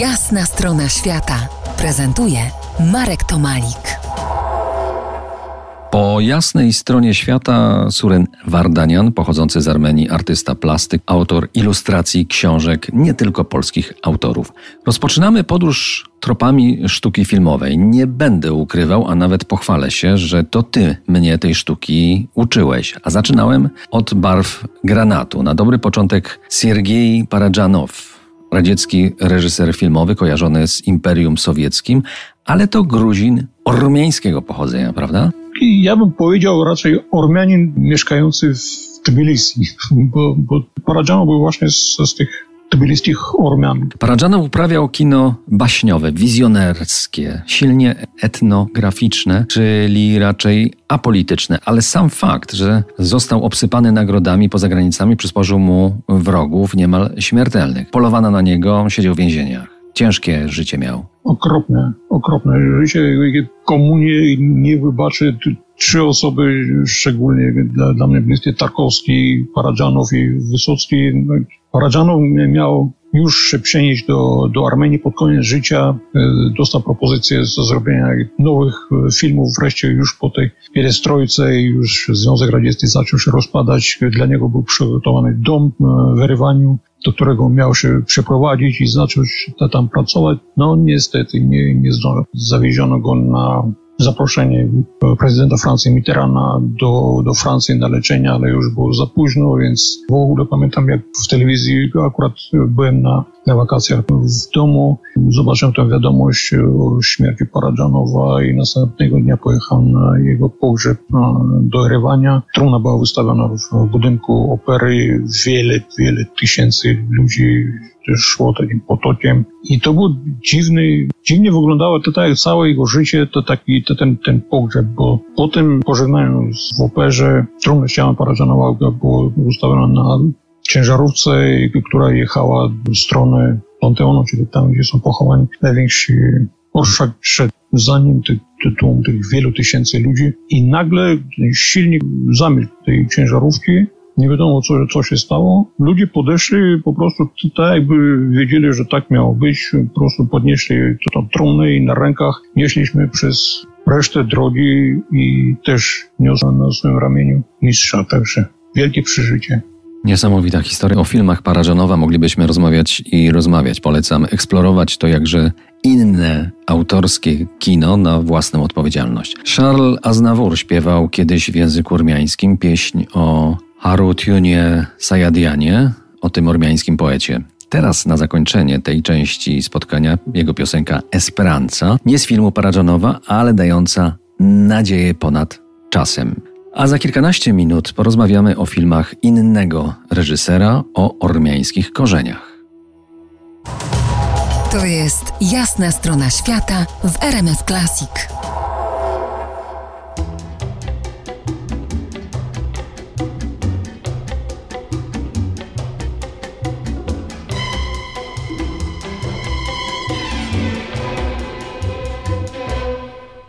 Jasna strona świata prezentuje Marek Tomalik. Po jasnej stronie świata Suren Wardanian, pochodzący z Armenii, artysta plastyk, autor ilustracji książek nie tylko polskich autorów. Rozpoczynamy podróż tropami sztuki filmowej. Nie będę ukrywał, a nawet pochwalę się, że to ty mnie tej sztuki uczyłeś. A zaczynałem od barw granatu. Na dobry początek Siergiej Paradżanow, radziecki reżyser filmowy kojarzony z Imperium Sowieckim, ale to Gruzin ormiańskiego pochodzenia, prawda? Ja bym powiedział raczej Ormianin mieszkający w Tbilisi, bo, bo Paradżano był właśnie z, z tych tbiliskich Ormian. Paradżano uprawiał kino baśniowe, wizjonerskie, silnie etnograficzne, czyli raczej apolityczne, ale sam fakt, że został obsypany nagrodami poza granicami przysporzył mu wrogów niemal śmiertelnych. Polowano na niego, siedział w więzieniach. Ciężkie życie miał. Okropne, okropne życie. Komunie nie wybaczy trzy osoby, szczególnie dla, dla mnie bliskie, Tarkowski, Paradżanow i Wysocki. No, Paradżanow miał już się przenieść do, do Armenii pod koniec życia. E, dostał propozycję zrobienia nowych e, filmów wreszcie już po tej pierestrojce już Związek Radziecki zaczął się rozpadać. Dla niego był przygotowany dom e, w Erywaniu, do którego miał się przeprowadzić i zacząć tam pracować. No niestety nie, nie zdążył. Zawieziono go na zaproszenie prezydenta Francji Mitterranda do, do Francji na leczenie, ale już było za późno, więc w ogóle pamiętam jak w telewizji akurat byłem na, na wakacjach w domu, zobaczyłem tę wiadomość o śmierci Paradżanowa i następnego dnia pojechałem na jego pogrzeb do Erywania. Trumna była wystawiona w budynku opery, wiele, wiele tysięcy ludzi szło takim potokiem. I to był dziwny, dziwnie wyglądało to tak całe jego życie, to taki to ten, ten pogrzeb, bo po tym w operze trumna ściana Parażanowa było ustawiona na ciężarówce, która jechała w stronę Panteonu, czyli tam, gdzie są pochowani najwięksi orszak szedł za nim ty, tych wielu tysięcy ludzi i nagle silnik zamilkł tej ciężarówki nie wiadomo, co, co się stało. Ludzie podeszli po prostu tak, jakby wiedzieli, że tak miało być. Po prostu podnieśli to trumny i na rękach nieśliśmy przez resztę drogi i też niosłem na swoim ramieniu mistrza. Także wielkie przeżycie. Niesamowita historia. O filmach Parażanowa moglibyśmy rozmawiać i rozmawiać. Polecam eksplorować to jakże inne autorskie kino na własną odpowiedzialność. Charles Aznavour śpiewał kiedyś w języku ormiańskim pieśń o Harutyunie Sayadianie, o tym ormiańskim poecie. Teraz na zakończenie tej części spotkania jego piosenka Esperanza, nie z filmu Paradżanowa, ale dająca nadzieję ponad czasem. A za kilkanaście minut porozmawiamy o filmach innego reżysera o ormiańskich korzeniach. To jest jasna strona świata w RMF Classic.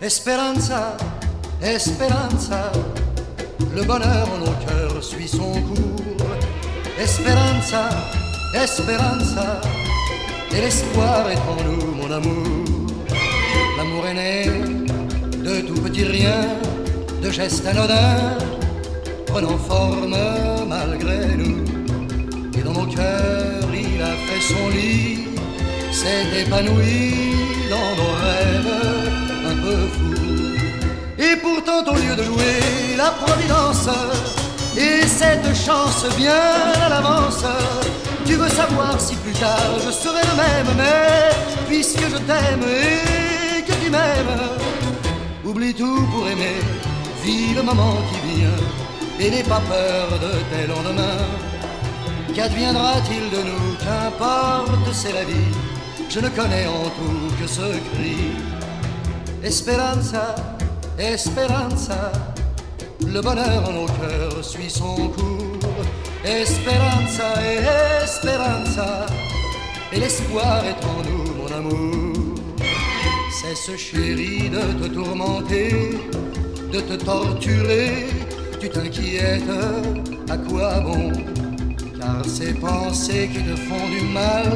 Esperanza, Esperanza, le bonheur en nos cœurs suit son cours. Esperanza, Esperanza, et l'espoir est en nous, mon amour. L'amour est né de tout petit rien, de gestes anodins, prenant forme malgré nous. Et dans nos cœurs, il a fait son lit, s'est épanoui dans nos rêves et pourtant, au lieu de louer la providence et cette chance bien à l'avance, tu veux savoir si plus tard je serai le même, mais puisque je t'aime et que tu m'aimes, oublie tout pour aimer, vis le moment qui vient et n'aie pas peur de tes lendemains. Qu'adviendra-t-il de nous? Qu'importe, c'est la vie. Je ne connais en tout que ce cri. Esperanza, Esperanza, le bonheur en nos cœurs suit son cours. Esperanza, Esperanza, et l'espoir est en nous, mon amour. Cesse chérie de te tourmenter, de te torturer, tu t'inquiètes, à quoi bon? Car ces pensées qui te font du mal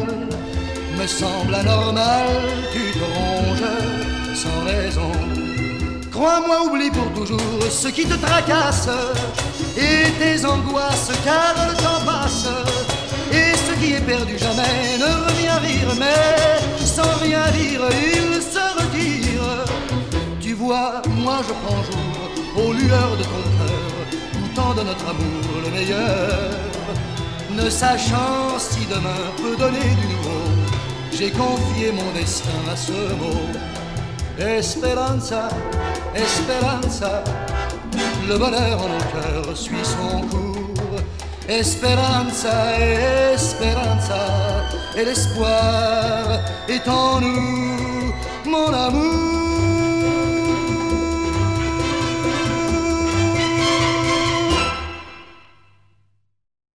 me semble anormal, tu te sans raison. Crois-moi, oublie pour toujours ce qui te tracasse et tes angoisses, car le temps passe. Et ce qui est perdu jamais ne revient rire, mais sans rien dire, il se retire. Tu vois, moi je prends jour aux lueurs de ton cœur, goûtant de notre amour le meilleur. Ne sachant si demain peut donner du nouveau, j'ai confié mon destin à ce mot. Esperanza, Esperanza, le bonheur en nos cœurs suit son cours. Esperanza, Esperanza, et l'espoir est en nous, mon amour.